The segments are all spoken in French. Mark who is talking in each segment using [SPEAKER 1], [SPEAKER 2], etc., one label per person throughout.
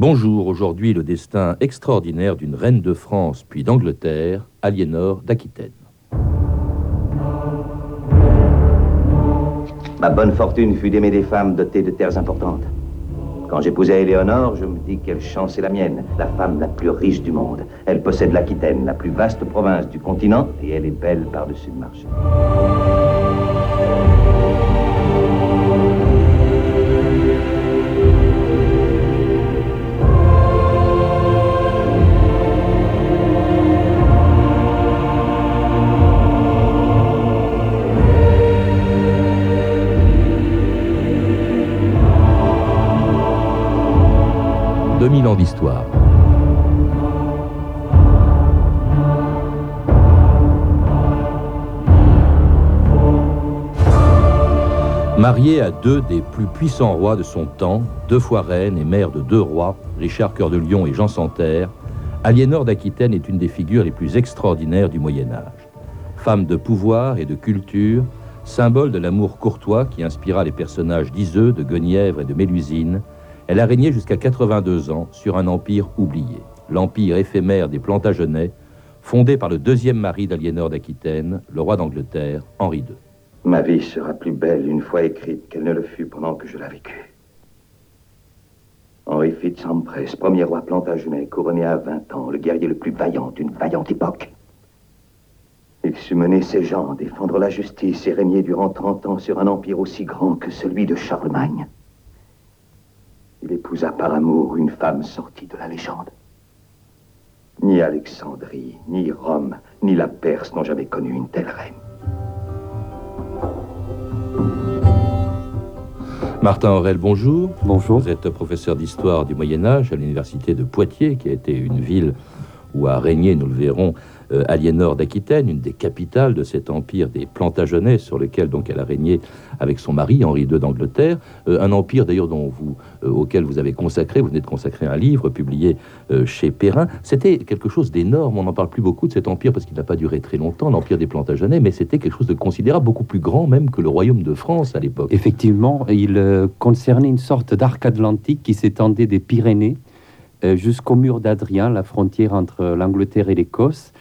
[SPEAKER 1] Bonjour, aujourd'hui le destin extraordinaire d'une reine de France puis d'Angleterre, Aliénor d'Aquitaine.
[SPEAKER 2] Ma bonne fortune fut d'aimer des femmes dotées de terres importantes. Quand j'épousais Éléonore, je me dis quelle chance est la mienne, la femme la plus riche du monde. Elle possède l'Aquitaine, la plus vaste province du continent, et elle est belle par-dessus le marché.
[SPEAKER 1] D'histoire. Mariée à deux des plus puissants rois de son temps, deux fois reine et mère de deux rois, Richard Cœur de Lion et Jean Santerre, Aliénor d'Aquitaine est une des figures les plus extraordinaires du Moyen Âge. Femme de pouvoir et de culture, symbole de l'amour courtois qui inspira les personnages d'Iseux, de Guenièvre et de Mélusine, elle a régné jusqu'à 82 ans sur un empire oublié, l'empire éphémère des Plantagenets, fondé par le deuxième mari d'Aliénor d'Aquitaine, le roi d'Angleterre, Henri II.
[SPEAKER 2] Ma vie sera plus belle une fois écrite qu'elle ne le fut pendant que je la vécue. Henri Fitz-Ampress, premier roi Plantagenet, couronné à 20 ans, le guerrier le plus vaillant d'une vaillante époque. Il sut mener ses gens, défendre la justice et régner durant 30 ans sur un empire aussi grand que celui de Charlemagne. Épousa par amour une femme sortie de la légende. Ni Alexandrie, ni Rome, ni la Perse n'ont jamais connu une telle reine.
[SPEAKER 1] Martin Aurel, bonjour.
[SPEAKER 3] Bonjour.
[SPEAKER 1] Vous êtes professeur d'histoire du Moyen Âge à l'université de Poitiers, qui a été une ville où a régné, nous le verrons, euh, Aliénor d'Aquitaine, une des capitales de cet empire des Plantagenets sur lequel donc elle a régné avec son mari Henri II d'Angleterre, euh, un empire d'ailleurs dont vous euh, auquel vous avez consacré, vous venez de consacrer un livre publié chez Perrin. C'était quelque chose d'énorme. On n'en parle plus beaucoup de cet empire parce qu'il n'a pas duré très longtemps, l'empire des Plantagenets, mais c'était quelque chose de considérable, beaucoup plus grand même que le royaume de France à l'époque.
[SPEAKER 3] Effectivement, il concernait une sorte d'arc atlantique qui s'étendait des Pyrénées jusqu'au mur d'Adrien, la frontière entre l'Angleterre et l'Écosse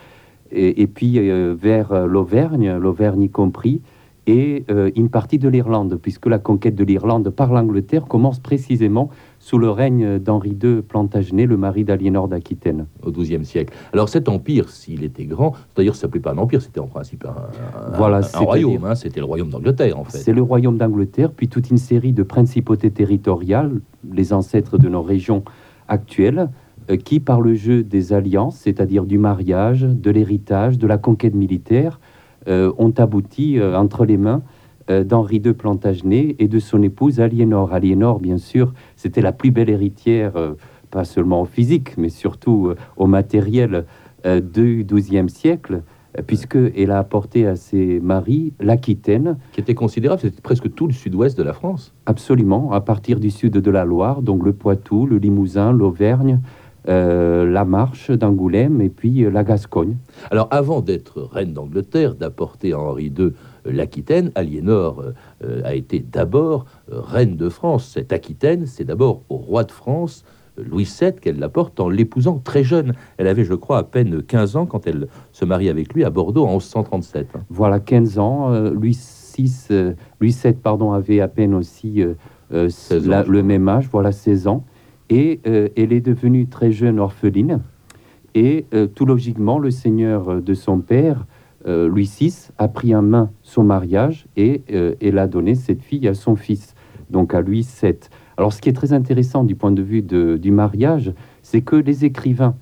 [SPEAKER 3] et, puis euh, vers euh, l'Auvergne, l'Auvergne y compris, et euh, une partie de l'Irlande, puisque la conquête de l'Irlande par l'Angleterre commence précisément sous le règne d'Henri II Plantagenet, le mari d'Aliénor d'Aquitaine.
[SPEAKER 1] Au XIIe siècle. Alors cet empire, s'il était grand, d'ailleurs ça s'appelait pas un empire, c'était en principe un, voilà, un, royaume, hein, c'était le royaume d'Angleterre en fait.
[SPEAKER 3] C'est le royaume d'Angleterre, puis toute une série de principautés territoriales, les ancêtres de nos régions actuelles, qui, par le jeu des alliances, c'est-à-dire du mariage, de l'héritage, de la conquête militaire, euh, ont abouti euh, entre les mains d'Henri II Plantagenet et de son épouse Aliénor. Aliénor, bien sûr, c'était la plus belle héritière, pas seulement au physique, mais surtout au matériel du XIIe siècle puisqu'elle a apporté à ses maris l'Aquitaine.
[SPEAKER 1] Qui était considérable, c'était presque tout le sud-ouest de la France.
[SPEAKER 3] Absolument, à partir du sud de la Loire, donc le Poitou, le Limousin, l'Auvergne, euh, la Marche d'Angoulême et puis euh, la Gascogne.
[SPEAKER 1] Alors avant d'être reine d'Angleterre, d'apporter à Henri II euh, l'Aquitaine, Aliénor a été d'abord reine de France. Cette Aquitaine, c'est d'abord au roi de France, Louis VII, qu'elle l'apporte en l'épousant très jeune. Elle avait, je crois, à peine 15 ans quand elle se marie avec lui à Bordeaux en 1137.
[SPEAKER 3] Voilà, 15 ans. Louis VI, Louis VII pardon, avait à peine aussi le même âge, voilà 16 ans et euh, elle est devenue très jeune orpheline. Et euh, tout logiquement, le seigneur de son père, euh, Louis VI, a pris en main son mariage et elle a donné cette fille à son fils, donc à Louis VII. Alors, ce qui est très intéressant du point de vue du mariage, c'est que les écrivains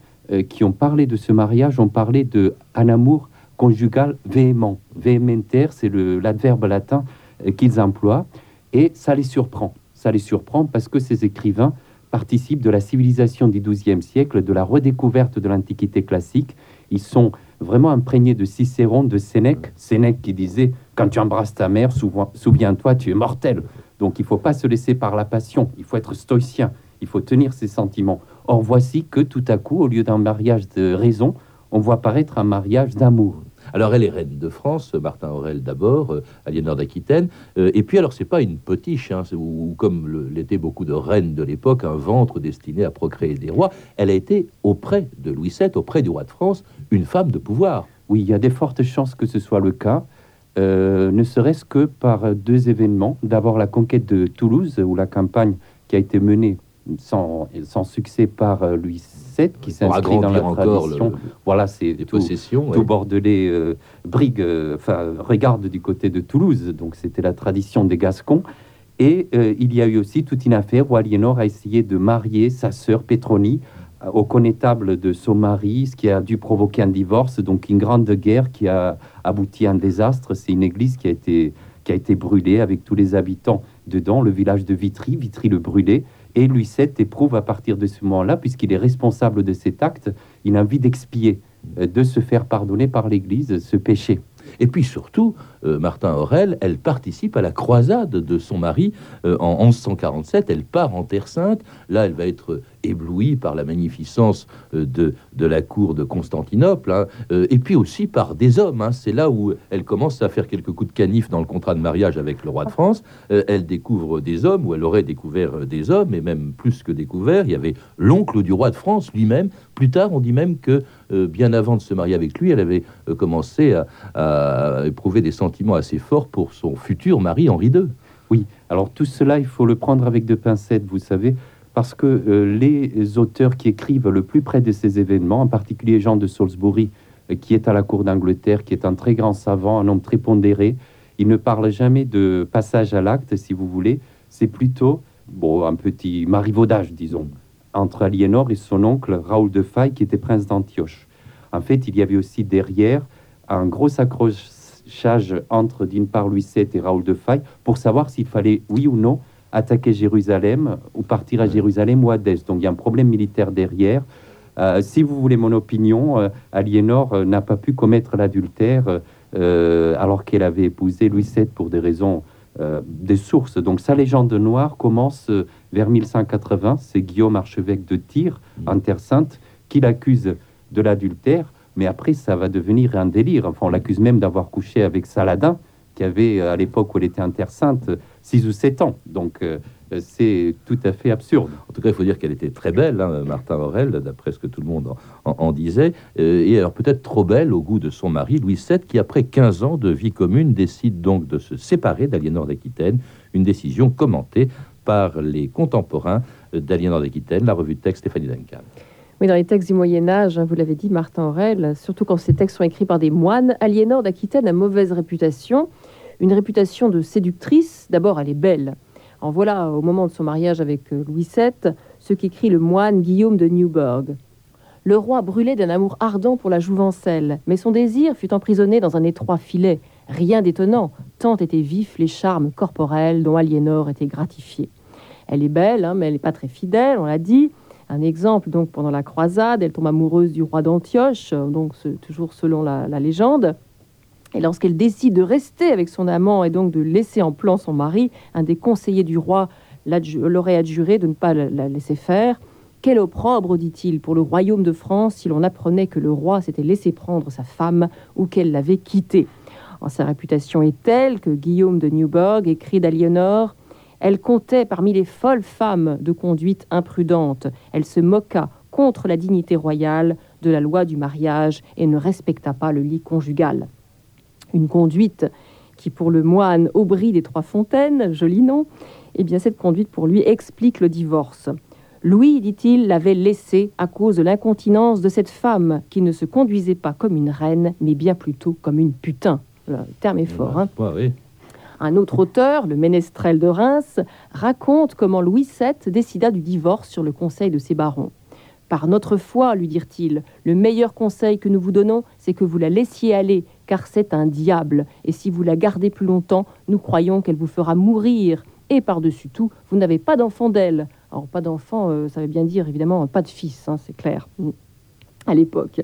[SPEAKER 3] qui ont parlé de ce mariage ont parlé de un amour conjugal véhément. Véhémentaire, c'est l'adverbe latin qu'ils emploient, et ça les surprend. Ça les surprend parce que ces écrivains participent de la civilisation du XIIe siècle, de la redécouverte de l'Antiquité classique. Ils sont vraiment imprégnés de Cicéron, de Sénèque. Sénèque qui disait Quand tu embrasses ta mère, souviens-toi, tu es mortel. Donc il ne faut pas se laisser par la passion, il faut être stoïcien, il faut tenir ses sentiments. Or voici que tout à coup, au lieu d'un mariage de raison, on voit paraître un mariage d'amour.
[SPEAKER 1] Alors elle est reine de France, Martin Aurel d'abord, euh, Aliénor d'Aquitaine, euh, et puis alors c'est pas une potiche, hein, ou, comme l'étaient beaucoup de reines de l'époque, un ventre destiné à procréer des rois. Elle a été auprès de Louis VII, auprès du roi de France, une femme de pouvoir.
[SPEAKER 3] Oui, il y a des fortes chances que ce soit le cas. Euh, ne serait-ce que par deux événements. D'abord la conquête de Toulouse, où la campagne qui a été menée sans, sans succès par euh, Louis VII, qui s'inscrit dans la tradition. voilà, c'est tout, possessions, tout Bordelais euh, brigue, enfin regarde du côté de Toulouse. Donc c'était la tradition des Gascons. Et il y a eu aussi toute une affaire où Aliénor a essayé de marier sa sœur Pétronie au connétable de son mari, ce qui a dû provoquer un divorce, donc une grande guerre qui a abouti à un désastre. C'est une église qui a été, qui a été brûlée avec tous les habitants dedans, le village de Vitry, Vitry le brûlé. Et Louis VII éprouve à partir de ce moment-là, puisqu'il est responsable de cet acte, il a envie d'expier, euh, de se faire pardonner par l'Église ce péché.
[SPEAKER 1] Et puis surtout, euh, Martin Aurel, elle participe à la croisade de son mari euh, en 1147. Elle part en Terre Sainte. Là, elle va être éblouie par la magnificence euh, de, de la cour de Constantinople, hein. et puis aussi par des hommes. Hein. C'est là où elle commence à faire quelques coups de canif dans le contrat de mariage avec le roi de France. elle découvre des hommes, ou elle aurait découvert des hommes, et même plus que découvert. Il y avait l'oncle du roi de France lui-même. Plus tard, on dit même que bien avant de se marier avec lui, elle avait commencé à, éprouver des sentiments assez fort pour son futur mari Henri II.
[SPEAKER 3] Oui, alors tout cela, il faut le prendre avec deux pincettes, vous savez, parce que euh, les auteurs qui écrivent le plus près de ces événements, en particulier Jean de Salisbury, euh, qui est à la cour d'Angleterre, qui est un très grand savant, un homme très pondéré, il ne parle jamais de passage à l'acte, si vous voulez, c'est plutôt bon, un petit marivaudage, disons, entre Aliénor et son oncle Raoul de Faye, qui était prince d'Antioche. En fait, il y avait aussi derrière un gros accroche charge entre d'une part Louis VII et Raoul de Faye pour savoir s'il fallait, oui ou non, attaquer Jérusalem ou partir à Jérusalem ou à Dès. Donc il y a un problème militaire derrière. Euh, si vous voulez mon opinion, euh, Aliénor euh, n'a pas pu commettre l'adultère alors qu'elle avait épousé Louis VII pour des raisons des sources. Donc sa légende noire commence vers 1180. C'est Guillaume, archevêque de Tyr, en Terre Sainte, qui l'accuse de l'adultère. Mais après, ça va devenir un délire. Enfin, on l'accuse même d'avoir couché avec Saladin, qui avait, euh, à l'époque où elle était intersainte, 6 ou 7 ans. Donc, euh, c'est tout à fait absurde.
[SPEAKER 1] En tout cas, il faut dire qu'elle était très belle, hein, Martin Aurel, d'après ce que tout le monde en, disait. Euh, et alors, peut-être trop belle au goût de son mari, Louis VII, qui, après 15 ans de vie commune, décide donc de se séparer d'Aliénor d'Aquitaine. Une décision commentée par les contemporains d'Aliénor d'Aquitaine, la revue de texte Stéphanie Duncan.
[SPEAKER 4] Oui, dans les textes du Moyen Âge, hein, vous l'avez dit, Martin Aurel, surtout quand ces textes sont écrits par des moines, Aliénor d'Aquitaine a mauvaise réputation, une réputation de séductrice. D'abord, elle est belle. En voilà, au moment de son mariage avec euh, Louis VII, ce qu'écrit le moine Guillaume de Newburgh. Le roi brûlait d'un amour ardent pour la jouvencelle, mais son désir fut emprisonné dans un étroit filet. Rien d'étonnant, étaient vifs les charmes corporels dont Aliénor était gratifiée. Elle est belle, hein, mais elle n'est pas très fidèle, on l'a dit. Un exemple, donc pendant la croisade, elle tombe amoureuse du roi d'Antioche, donc toujours selon la, légende. Et lorsqu'elle décide de rester avec son amant et donc de laisser en plan son mari, un des conseillers du roi l'aurait adjuré de ne pas la laisser faire. Quel opprobre, dit-il, pour le royaume de France si l'on apprenait que le roi s'était laissé prendre sa femme ou qu'elle l'avait quittée. Sa réputation est telle que Guillaume de Newburgh écrit d'Aliénor elle comptait parmi les folles femmes de conduite imprudente. Elle se moqua contre la dignité royale de la loi du mariage et ne respecta pas le lit conjugal. Une conduite qui, pour le moine Aubry des Trois Fontaines, joli nom, eh bien cette conduite pour lui explique le divorce. Louis, dit-il, l'avait laissé à cause de l'incontinence de cette femme qui ne se conduisait pas comme une reine, mais bien plutôt comme une putain. Le terme est fort. Hein.
[SPEAKER 1] oui.
[SPEAKER 4] Un autre auteur, le ménestrel de Reims, raconte comment Louis VII décida du divorce sur le conseil de ses barons. Par notre foi, lui dirent-ils, le meilleur conseil que nous vous donnons, c'est que vous la laissiez aller, car c'est un diable, et si vous la gardez plus longtemps, nous croyons qu'elle vous fera mourir. Et par-dessus tout, vous n'avez pas d'enfant d'elle. Alors, pas d'enfant, euh, ça veut bien dire évidemment pas de fils, hein, c'est clair, à l'époque.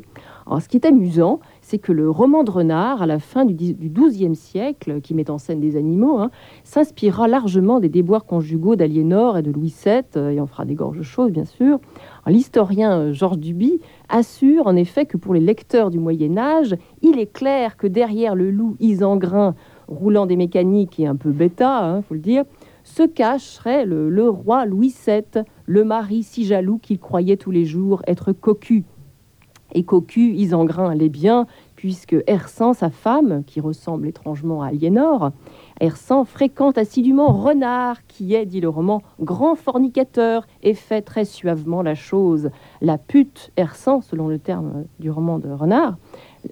[SPEAKER 4] Alors, ce qui est amusant, c'est que le roman de Renard, à la fin du XIIe siècle, qui met en scène des animaux, hein, s'inspirera largement des déboires conjugaux d'Aliénor et de Louis VII, euh, et en fera des gorges chaudes, bien sûr. L'historien euh, Georges Duby assure en effet que pour les lecteurs du Moyen Âge, il est clair que derrière le loup isengrin roulant des mécaniques et un peu bêta, hein, faut le dire, se cacherait le, roi Louis VII, le mari si jaloux qu'il croyait tous les jours être cocu. Et cocu, Isengrin l'est bien, puisque Hersan, sa femme, qui ressemble étrangement à Aliénor, Hersan fréquente assidûment Renard, qui est, dit le roman, grand fornicateur et fait très suavement la chose. La pute Hersan, selon le terme du roman de Renard,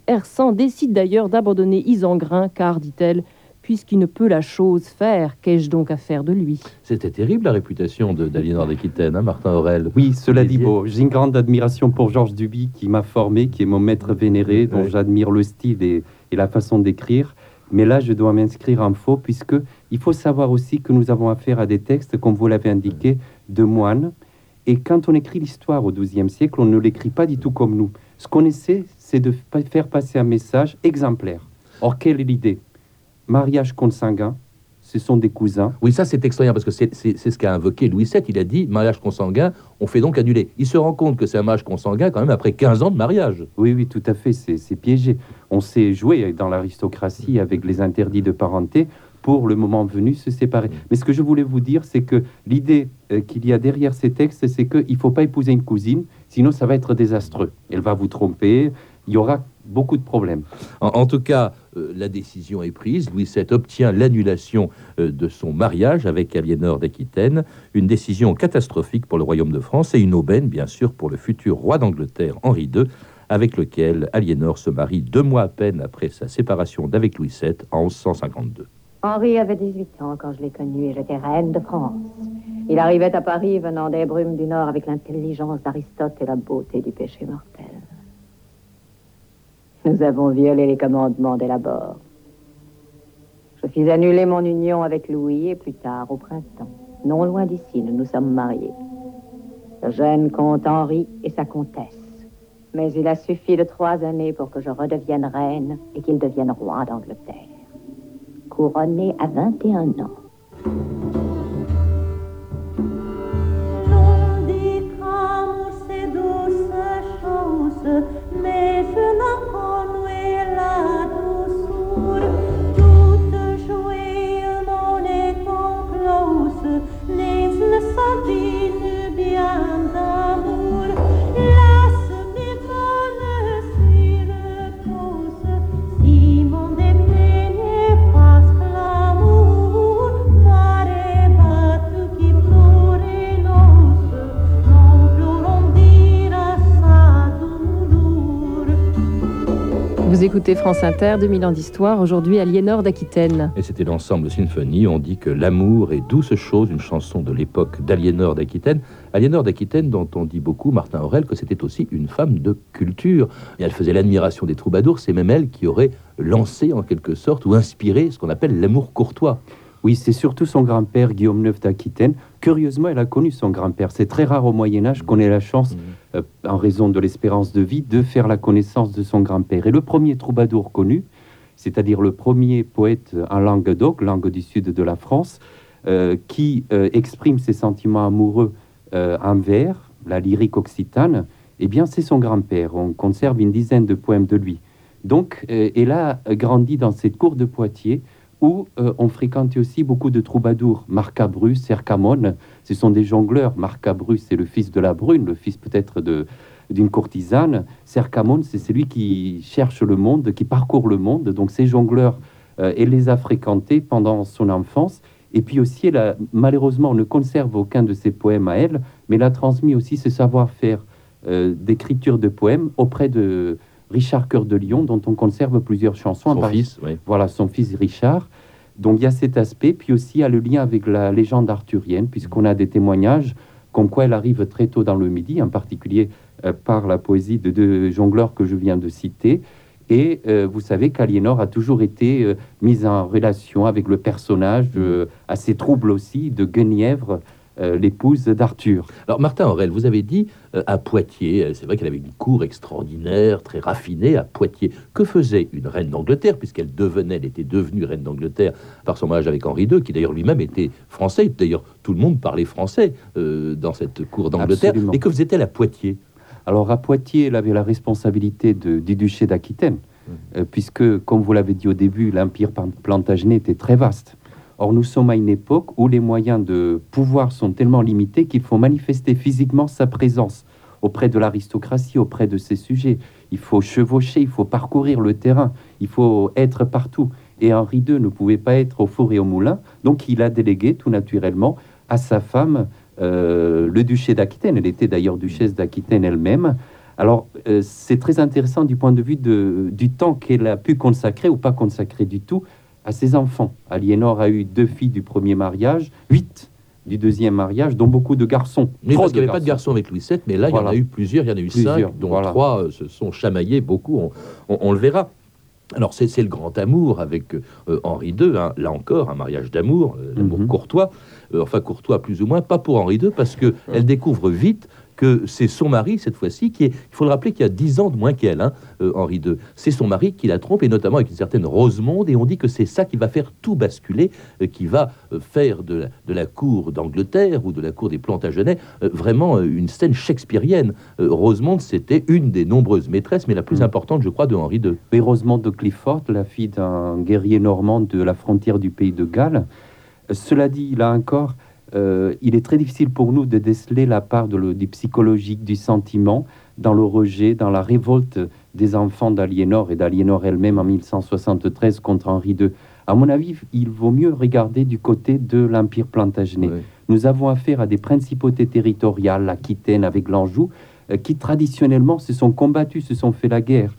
[SPEAKER 4] Hersan décide d'ailleurs d'abandonner Isengrin, car, dit-elle, puisqu'il ne peut la chose faire, qu'ai-je donc à faire de lui?
[SPEAKER 1] C'était terrible la réputation d'Aliénor d'Aquitaine, hein, Martin Aurel.
[SPEAKER 3] Oui, cela dit beau. J'ai une grande admiration pour Georges Duby, qui m'a formé, qui est mon maître vénéré, dont j'admire le style et, la façon d'écrire. Mais là, je dois m'inscrire en faux, puisque il faut savoir aussi que nous avons affaire à des textes, comme vous l'avez indiqué, de moines. Et quand on écrit l'histoire au XIIe siècle, on ne l'écrit pas du tout comme nous. Ce qu'on essaie, c'est de faire passer un message exemplaire. Or, quelle est l'idée? Mariage consanguin, ce sont des cousins.
[SPEAKER 1] Oui, ça c'est extraordinaire parce que c'est ce qu'a invoqué Louis VII. Il a dit mariage consanguin, on fait donc annuler. Il se rend compte que c'est un mariage consanguin quand même après 15 ans de mariage.
[SPEAKER 3] Oui, oui, tout à fait, c'est piégé. On s'est joué dans l'aristocratie avec les interdits de parenté pour le moment venu se séparer. Mais ce que je voulais vous dire, c'est que l'idée euh, qu'il y a derrière ces textes, c'est qu'il ne faut pas épouser une cousine, sinon ça va être désastreux. Elle va vous tromper, il y aura beaucoup de problèmes.
[SPEAKER 1] En, tout cas, euh, la décision est prise. Louis VII obtient l'annulation euh, de son mariage avec Aliénor d'Aquitaine, une décision catastrophique pour le royaume de France et une aubaine, bien sûr, pour le futur roi d'Angleterre, Henri II, avec lequel Aliénor se marie deux mois à peine après sa séparation d'avec Louis VII en 1152.
[SPEAKER 5] Henri avait 18 ans quand je l'ai connu et j'étais reine de France. Il arrivait à Paris venant des brumes du Nord avec l'intelligence d'Aristote et la beauté du péché mortel. Nous avons violé les commandements dès l'abord. Je fis annuler mon union avec Louis et plus tard, au printemps, non loin d'ici, nous nous sommes mariés. Le jeune comte Henri et sa comtesse. Mais il a suffi de trois années pour que je redevienne reine et qu'il devienne roi d'Angleterre. Couronné à 21 ans.
[SPEAKER 4] Écoutez France Inter, 2000 ans d'histoire, aujourd'hui Aliénor d'Aquitaine.
[SPEAKER 1] Et c'était l'ensemble symphonie. On dit que l'amour est douce chose, une chanson de l'époque d'Aliénor d'Aquitaine. Aliénor d'Aquitaine, dont on dit beaucoup, Martin Aurel, que c'était aussi une femme de culture. Et elle faisait l'admiration des troubadours. C'est même elle qui aurait lancé, en quelque sorte, ou inspiré ce qu'on appelle l'amour courtois.
[SPEAKER 3] Oui, c'est surtout son grand-père, Guillaume IX d'Aquitaine. Curieusement, elle a connu son grand-père. C'est très rare au Moyen Âge qu'on ait la chance, mhm. euh, en raison de l'espérance de vie, de faire la connaissance de son grand-père. Et le premier troubadour connu, c'est-à-dire le premier poète en Languedoc, langue du sud de la France, euh, qui euh, exprime ses sentiments amoureux en vers, la lyrique occitane, eh bien, c'est son grand-père. On conserve une dizaine de poèmes de lui. Donc, elle a grandi dans cette cour de Poitiers, où euh, on fréquentait aussi beaucoup de troubadours. Marcabrus, Cercamone, ce sont des jongleurs. Marcabrus, c'est le fils de la brune, le fils peut-être d'une courtisane. Cercamone, c'est celui qui cherche le monde, qui parcourt le monde. Donc ces jongleurs, euh, elle les a fréquentés pendant son enfance. Et puis aussi, elle a, malheureusement, on ne conserve aucun de ses poèmes à elle, mais elle a transmis aussi ce savoir-faire euh, d'écriture de poèmes auprès de, Richard Cœur de Lion, dont on conserve plusieurs chansons.
[SPEAKER 1] Son fils, oui.
[SPEAKER 3] Voilà, son fils Richard. Donc il y a cet aspect, puis aussi il y a le lien avec la légende arthurienne, puisqu'on a des témoignages comme quoi elle arrive très tôt dans le midi, en particulier euh, par la poésie de deux jongleurs que je viens de citer. Et euh, vous savez qu'Aliénor a toujours été euh, mise en relation avec le personnage assez trouble aussi de Guenièvre, l'épouse d'Arthur.
[SPEAKER 1] Alors Martin Aurel, vous avez dit à Poitiers, c'est vrai qu'elle avait une cour extraordinaire, très raffinée à Poitiers. Que faisait une reine d'Angleterre, puisqu'elle devenait, elle était devenue reine d'Angleterre par son mariage avec Henri II, qui d'ailleurs lui-même était français. D'ailleurs, tout le monde parlait français dans cette cour d'Angleterre. Et que faisait-elle à Poitiers?
[SPEAKER 3] Alors à Poitiers, elle avait la responsabilité du duché d'Aquitaine, mmh. euh, puisque, comme vous l'avez dit au début, l'empire plantagenet était très vaste. Or, nous sommes à une époque où les moyens de pouvoir sont tellement limités qu'il faut manifester physiquement sa présence auprès de l'aristocratie, auprès de ses sujets. Il faut chevaucher, il faut parcourir le terrain, il faut être partout. Et Henri II ne pouvait pas être au four et au moulin, donc il a délégué tout naturellement à sa femme euh, le duché d'Aquitaine. Elle était d'ailleurs duchesse d'Aquitaine elle-même. Alors, euh, c'est très intéressant du point de vue du temps qu'elle a pu consacrer ou pas consacrer du tout à ses enfants. Aliénor a eu deux filles du premier mariage, huit du deuxième mariage, dont beaucoup de garçons.
[SPEAKER 1] Mais parce qu'il n'y avait pas de garçons avec Louis VII, mais là, il y en a eu plusieurs, il y en a eu cinq, dont trois euh, se sont chamaillés, beaucoup, on, le verra. Alors c'est le grand amour avec Henri II, hein. là encore un mariage d'amour, l'amour mhm. courtois. Euh, enfin courtois plus ou moins, pas pour Henri II, parce qu'elle elle découvre vite que c'est son mari, cette fois-ci, qui est, il faut le rappeler, qu'il y a dix ans de moins qu'elle, hein, euh, Henri II. C'est son mari qui la trompe, et notamment avec une certaine Rosemonde, et on dit que c'est ça qui va faire tout basculer, euh, qui va faire de la, cour d'Angleterre ou de la cour des Plantagenets vraiment une scène shakespearienne. Rosemonde, c'était une des nombreuses maîtresses, mais la plus mm. importante, je crois, de Henri II.
[SPEAKER 3] Et Rosemonde de Clifford, la fille d'un guerrier normand de la frontière du pays de Galles, cela dit, là encore, euh, il est très difficile pour nous de déceler la part du psychologique, du sentiment, dans le rejet, dans la révolte des enfants d'Aliénor et d'Aliénor elle-même en 1173 contre Henri II. À mon avis, il vaut mieux regarder du côté de l'Empire plantagenet. Nous avons affaire à des principautés territoriales, l'Aquitaine avec l'Anjou, euh, qui traditionnellement se sont combattus, se sont fait la guerre.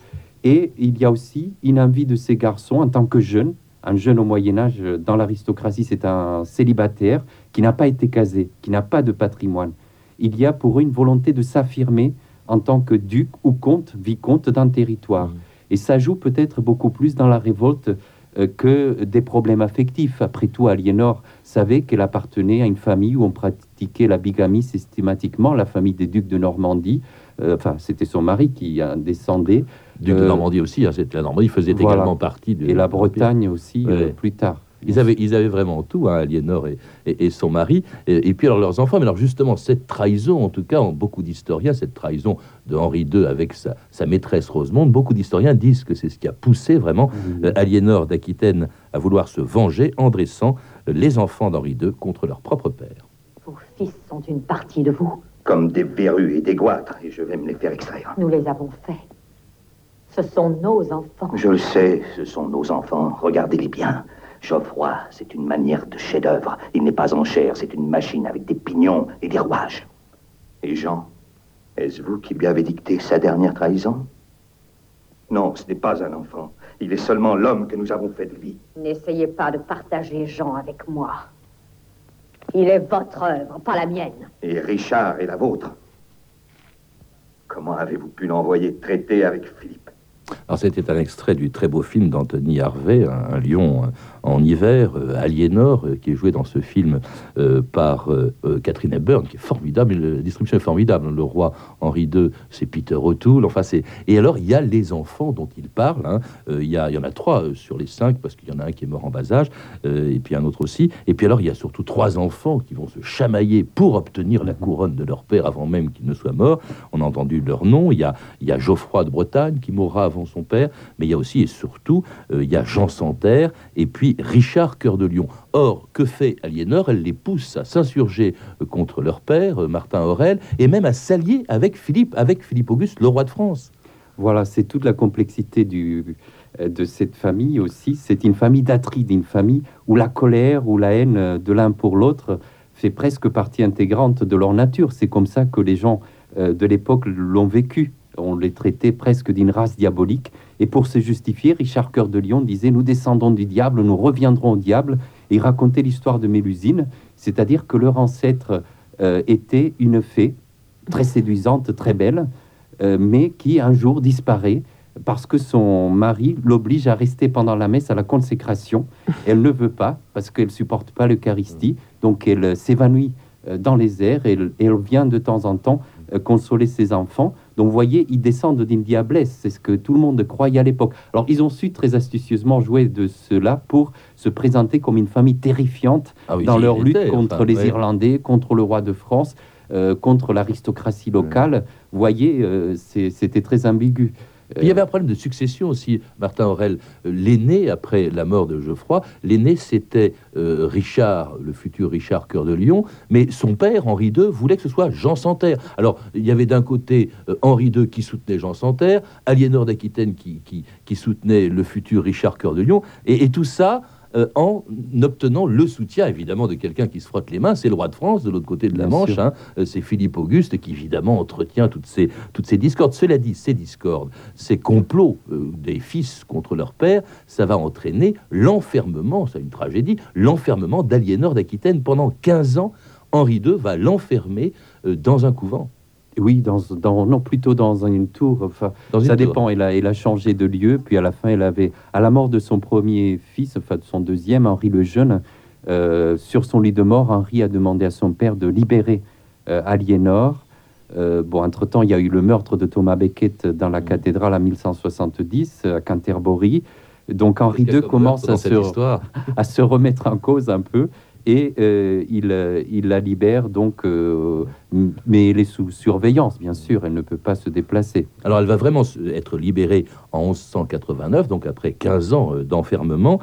[SPEAKER 3] Et il y a aussi une envie de ces garçons, en tant que jeunes, un jeune au Moyen Âge, dans l'aristocratie, c'est un célibataire qui n'a pas été casé, qui n'a pas de patrimoine. Il y a pour eux une volonté de s'affirmer en tant que duc ou comte, vicomte d'un territoire. Mmh. Et ça joue peut-être beaucoup plus dans la révolte euh, que des problèmes affectifs. Après tout, Aliénor savait qu'elle appartenait à une famille où on pratiquait la bigamie systématiquement, la famille des ducs de Normandie. Euh, enfin, c'était son mari qui en descendait.
[SPEAKER 1] Duc de euh, Normandie aussi, hein, la Normandie faisait également partie
[SPEAKER 3] de... Et la Bretagne aussi, plus tard.
[SPEAKER 1] Ils avaient, ils avaient vraiment tout, hein, Aliénor et, et, son mari, et, puis alors leurs enfants. Mais alors justement, cette trahison, en tout cas, en beaucoup d'historiens, cette trahison de Henri II avec sa, sa maîtresse Rosemonde, beaucoup d'historiens disent que c'est ce qui a poussé vraiment euh, Aliénor d'Aquitaine à vouloir se venger en dressant euh, les enfants d'Henri II contre leur propre père.
[SPEAKER 5] Vos fils sont une partie de vous.
[SPEAKER 2] Comme des verrues et des goitres, et je vais me les faire extraire.
[SPEAKER 5] Nous les avons faits. Ce sont nos enfants.
[SPEAKER 2] Je le sais, ce sont nos enfants. Regardez-les bien. Geoffroy, c'est une manière de chef-d'œuvre. Il n'est pas en chair, c'est une machine avec des pignons et des rouages. Et Jean, est-ce vous qui lui avez dicté sa dernière trahison? Non, ce n'est pas un enfant. Il est seulement l'homme que nous avons fait de lui.
[SPEAKER 5] N'essayez pas de partager Jean avec moi. Il est votre œuvre, pas la mienne.
[SPEAKER 2] Et Richard est la vôtre. Comment avez-vous pu l'envoyer traiter avec Philippe?
[SPEAKER 1] Alors c'était un extrait du très beau film d'Anthony Harvey, un, lion en hiver, euh, Aliénor, euh, qui est joué dans ce film euh, par Catherine Hepburn, qui est formidable, la distribution est formidable. Le roi Henri II, c'est Peter O'Toole. Enfin, c'est et alors il y a les enfants dont il parle. Hein. il, y a, il y en a trois sur les cinq parce qu'il y en a un qui est mort en bas âge et puis un autre aussi. Et puis alors il y a surtout trois enfants qui vont se chamailler pour obtenir la couronne de leur père avant même qu'il ne soit mort. On a entendu leur nom. Il y a, il y a Geoffroy de Bretagne qui mourra avant son père, mais il y a aussi et surtout il y a Jean Santerre et puis Richard Cœur de Lion. Or, que fait Aliénor? Elle les pousse à s'insurger contre leur père, Martin Aurel, et même à s'allier avec Philippe, avec Philippe Auguste, le roi de France.
[SPEAKER 3] Voilà, c'est toute la complexité de cette famille aussi. C'est une famille d'atride, une famille où la colère, ou la haine de l'un pour l'autre fait presque partie intégrante de leur nature. C'est comme ça que les gens euh, de l'époque l'ont vécu on les traitait presque d'une race diabolique. Et pour se justifier, Richard Cœur de Lion disait Nous descendons du diable, nous reviendrons au diable. Et il racontait l'histoire de Mélusine, c'est-à-dire que leur ancêtre euh, était une fée très séduisante, très belle, euh, mais qui un jour disparaît parce que son mari l'oblige à rester pendant la messe à la consécration. Elle ne veut pas parce qu'elle supporte pas l'Eucharistie, donc elle s'évanouit dans les airs et, elle vient de temps en temps consoler ses enfants. Donc vous voyez, ils descendent d'une diablesse, c'est ce que tout le monde croyait à l'époque. Alors ils ont su très astucieusement jouer de cela pour se présenter comme une famille terrifiante ah dans leur lutte contre les Irlandais, contre le roi de France. contre l'aristocratie locale. Vous voyez, c'était très ambigu
[SPEAKER 1] il y avait un problème de succession aussi, Martin Aurel. Euh, l'aîné, après la mort de Geoffroy, l'aîné c'était euh, Richard, le futur Richard Cœur de Lion, mais son père, Henri II, voulait que ce soit Jean Santerre. Alors, il y avait d'un côté euh, Henri II qui soutenait Jean Santerre, Aliénor d'Aquitaine qui, qui, soutenait le futur Richard Cœur de Lion, et tout ça euh, en obtenant le soutien évidemment de quelqu'un qui se frotte les mains, c'est le roi de France de l'autre côté de la Manche, hein. euh, c'est Philippe Auguste qui évidemment entretient toutes ces, toutes ces discordes. Cela dit, ces discordes, ces complots euh, des fils contre leur père, ça va entraîner l'enfermement, c'est une tragédie, l'enfermement d'Aliénor d'Aquitaine pendant 15 ans. Henri II va l'enfermer dans un couvent.
[SPEAKER 3] Oui, dans, non, plutôt dans une tour. Enfin, ça dépend. Elle a, elle a changé de lieu. Puis à la fin, elle avait, à la mort de son premier fils, enfin de son deuxième, Henri le Jeune, euh, sur son lit de mort, Henri a demandé à son père de libérer euh, Aliénor. Euh, bon, entre-temps, il y a eu le meurtre de Thomas Becket dans la mmh. cathédrale en 1170 à Canterbury. Donc Henri II commence à se, à se remettre en cause un peu et euh, il, euh, il, la libère donc, euh, mais elle est sous surveillance, bien sûr, elle ne peut pas se déplacer.
[SPEAKER 1] Alors elle va vraiment être libérée en 1189, donc après 15 ans d'enfermement,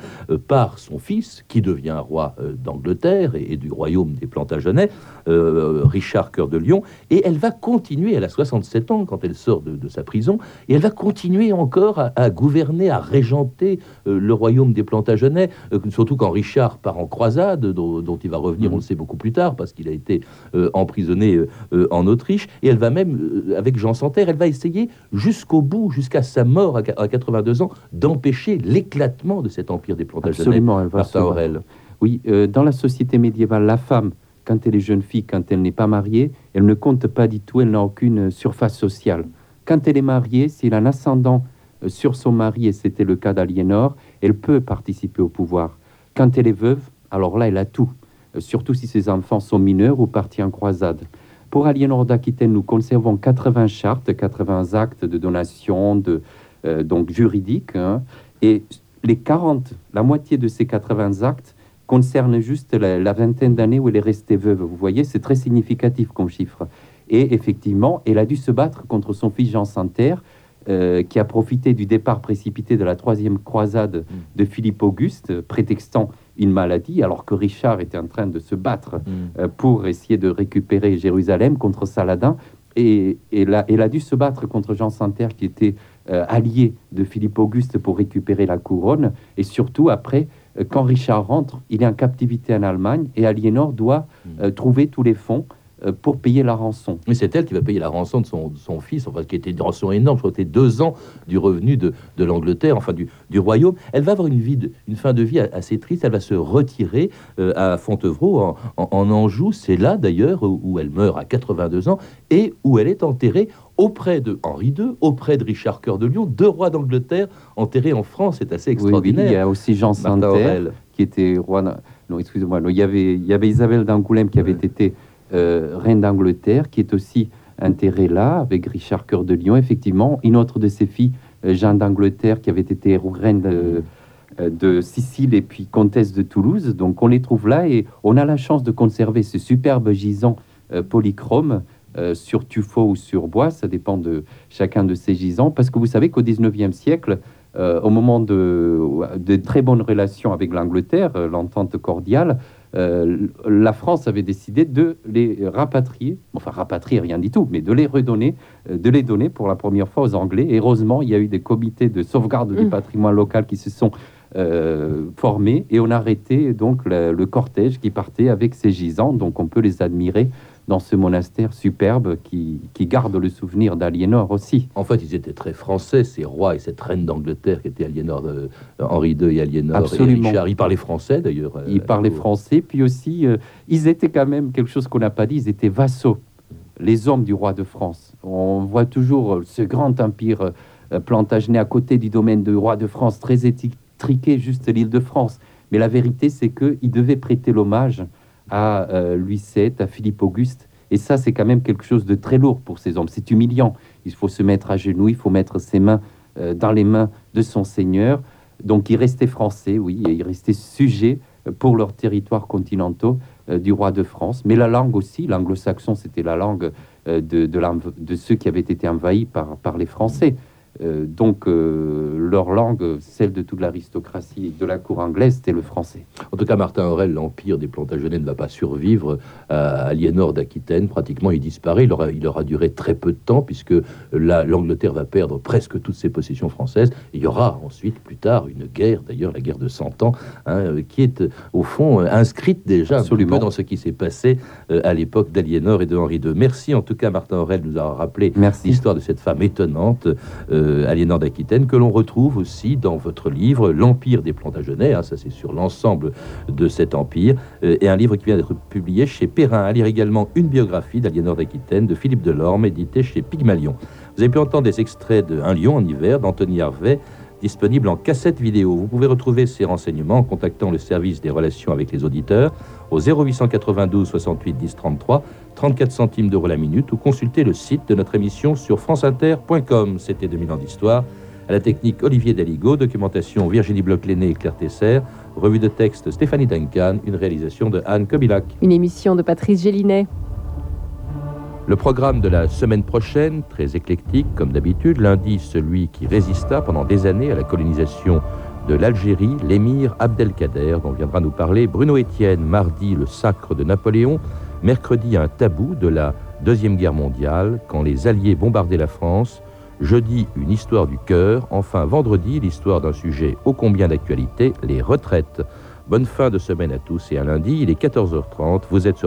[SPEAKER 1] par son fils, qui devient roi d'Angleterre et, du royaume des Plantagenets, Richard Cœur de Lion, et elle va continuer, elle a 67 ans quand elle sort de, sa prison, et elle va continuer encore à, à gouverner, à régenter le royaume des Plantagenets, surtout quand Richard part en croisade, dont il va revenir, on le sait beaucoup plus tard, parce qu'il a été euh, emprisonné euh, euh, en Autriche. Et elle va même, avec Jean Santerre, elle va essayer jusqu'au bout, jusqu'à sa mort à, 82 ans, d'empêcher l'éclatement de cet empire des Plantagenets.
[SPEAKER 3] Absolument, elle va Aurel. Oui, dans la société médiévale, la femme, quand elle est jeune fille, quand elle n'est pas mariée, elle ne compte pas du tout, elle n'a aucune surface sociale. Quand elle est mariée, s'il a un ascendant sur son mari, et c'était le cas d'Aliénor, elle peut participer au pouvoir. Quand elle est veuve, alors là, elle a tout, euh, surtout si ses enfants sont mineurs ou partis en croisade. Pour Aliénor d'Aquitaine, nous conservons 80 chartes, 80 actes de donation, de, euh, donc juridiques, hein. et les 40, la moitié de ces 80 actes concernent juste la, vingtaine d'années où elle est restée veuve. Vous voyez, c'est très significatif comme chiffre. Et effectivement, elle a dû se battre contre son fils Jean Santerre, euh, qui a profité du départ précipité de la troisième croisade de Philippe Auguste, prétextant une maladie, alors que Richard était en train de se battre mm. euh, pour essayer de récupérer Jérusalem contre Saladin. Et, et là, elle a dû se battre contre Jean Santerre, qui était allié de Philippe Auguste pour récupérer la couronne. Et surtout, après, euh, quand Richard rentre, il est en captivité en Allemagne et Aliénor doit mm. trouver tous les fonds euh, pour payer la rançon.
[SPEAKER 1] Mais c'est elle qui va payer la rançon de son, son fils, enfin, qui était une rançon énorme, je crois que c'était deux ans du revenu de, de l'Angleterre, enfin du, du, royaume. Elle va avoir une, vie une fin de vie assez triste, elle va se retirer euh, à Fontevraud, en, en, Anjou. C'est là d'ailleurs où elle meurt à 82 ans et où elle est enterrée auprès de Henri II, auprès de Richard Cœur de Lion, deux rois d'Angleterre enterrés en France. C'est assez extraordinaire.
[SPEAKER 3] il y a aussi Jean Santerre, qui était roi. Non, excusez-moi. Il y avait, il y avait Isabelle d'Angoulême qui avait été euh, reine d'Angleterre, qui est aussi enterrée là, avec Richard Cœur de Lion, effectivement. Une autre de ses filles, euh, Jeanne d'Angleterre, qui avait été reine de, euh, de, Sicile et puis comtesse de Toulouse. Donc on les trouve là et on a la chance de conserver ce superbe gisant polychrome sur tuffeau ou sur bois, ça dépend de chacun de ces gisants, parce que vous savez qu'au 19e siècle, au moment de, de, très bonnes relations avec l'Angleterre, l'entente cordiale, euh, la France avait décidé de les rapatrier, enfin rapatrier rien du tout, mais de les redonner, euh, de les donner pour la première fois aux Anglais. Et heureusement, il y a eu des comités de sauvegarde du mmh. patrimoine local qui se sont euh, formés et on a arrêté donc le cortège qui partait avec ces gisants. Donc on peut les admirer dans ce monastère superbe qui, garde le souvenir d'Aliénor aussi.
[SPEAKER 1] En fait, ils étaient très français, ces rois et cette reine d'Angleterre qui était Aliénor, de, euh, Henri II et Aliénor.
[SPEAKER 3] Absolument.
[SPEAKER 1] Et ils parlaient français d'ailleurs. Euh,
[SPEAKER 3] ils parlaient français, puis aussi, euh, ils étaient quand même quelque chose qu'on n'a pas dit, ils étaient vassaux, les hommes du roi de France. On voit toujours ce grand empire plantagené à côté du domaine du roi de France, très étriqué, juste l'île de France. Mais la vérité, c'est qu'ils devaient prêter l'hommage à Louis VII, à Philippe Auguste. Et ça, c'est quand même quelque chose de très lourd pour ces hommes. C'est humiliant. Il faut se mettre à genoux, il faut mettre ses mains dans les mains de son Seigneur. Donc, ils restaient français, oui, et ils restaient sujets pour leurs territoires continentaux du roi de France. Mais la langue aussi, l'anglo-saxon, c'était la langue de, de, ceux qui avaient été envahis par, par les Français. Euh, donc euh, leur langue, celle de toute l'aristocratie de la cour anglaise, c'était le français.
[SPEAKER 1] En tout cas, Martin Aurel, l'empire des Plantagenets ne va pas survivre à Aliénor d'Aquitaine. Pratiquement, il disparaît. Il aura, il aura duré très peu de temps puisque l'Angleterre va perdre presque toutes ses possessions françaises. il y aura ensuite, plus tard, une guerre, d'ailleurs la guerre de Cent Ans, hein, qui est au fond inscrite déjà Absolument. dans ce qui s'est passé euh, à l'époque d'Aliénor et de Henri II. Merci en tout cas, Martin Aurel nous a rappelé l'histoire de cette femme étonnante. Euh, Aliénor d'Aquitaine, que l'on retrouve aussi dans votre livre L'Empire des Plantagenets, hein, ça c'est sur l'ensemble de cet empire, euh, et un livre qui vient d'être publié chez Perrin. À lire également une biographie d'Aliénor d'Aquitaine de Philippe Delorme, édité chez Pygmalion. Vous avez pu entendre des extraits de Un lion en hiver d'Anthony Harvey, disponible en cassette vidéo. Vous pouvez retrouver ces renseignements en contactant le service des relations avec les auditeurs au 0892 68 10 33, 34 centimes d'euros la minute ou consulter le site de notre émission sur franceinter.com. C'était 2000 ans d'histoire. À la technique Olivier Daligo, documentation Virginie Bloch-Léné et Claire Tesser, revue de texte Stéphanie Duncan, une réalisation de Anne Kobilac.
[SPEAKER 4] Une émission de Patrice Gélinet.
[SPEAKER 1] Le programme de la semaine prochaine, très éclectique comme d'habitude, lundi celui qui résista pendant des années à la colonisation de l'Algérie, l'émir Abdelkader, dont viendra nous parler Bruno Étienne, mardi le sacre de Napoléon, mercredi un tabou de la Deuxième Guerre mondiale, quand les Alliés bombardaient la France, jeudi une histoire du cœur, enfin vendredi l'histoire d'un sujet ô combien d'actualité, les retraites. Bonne fin de semaine à tous et à lundi, il est 14h30, vous êtes sur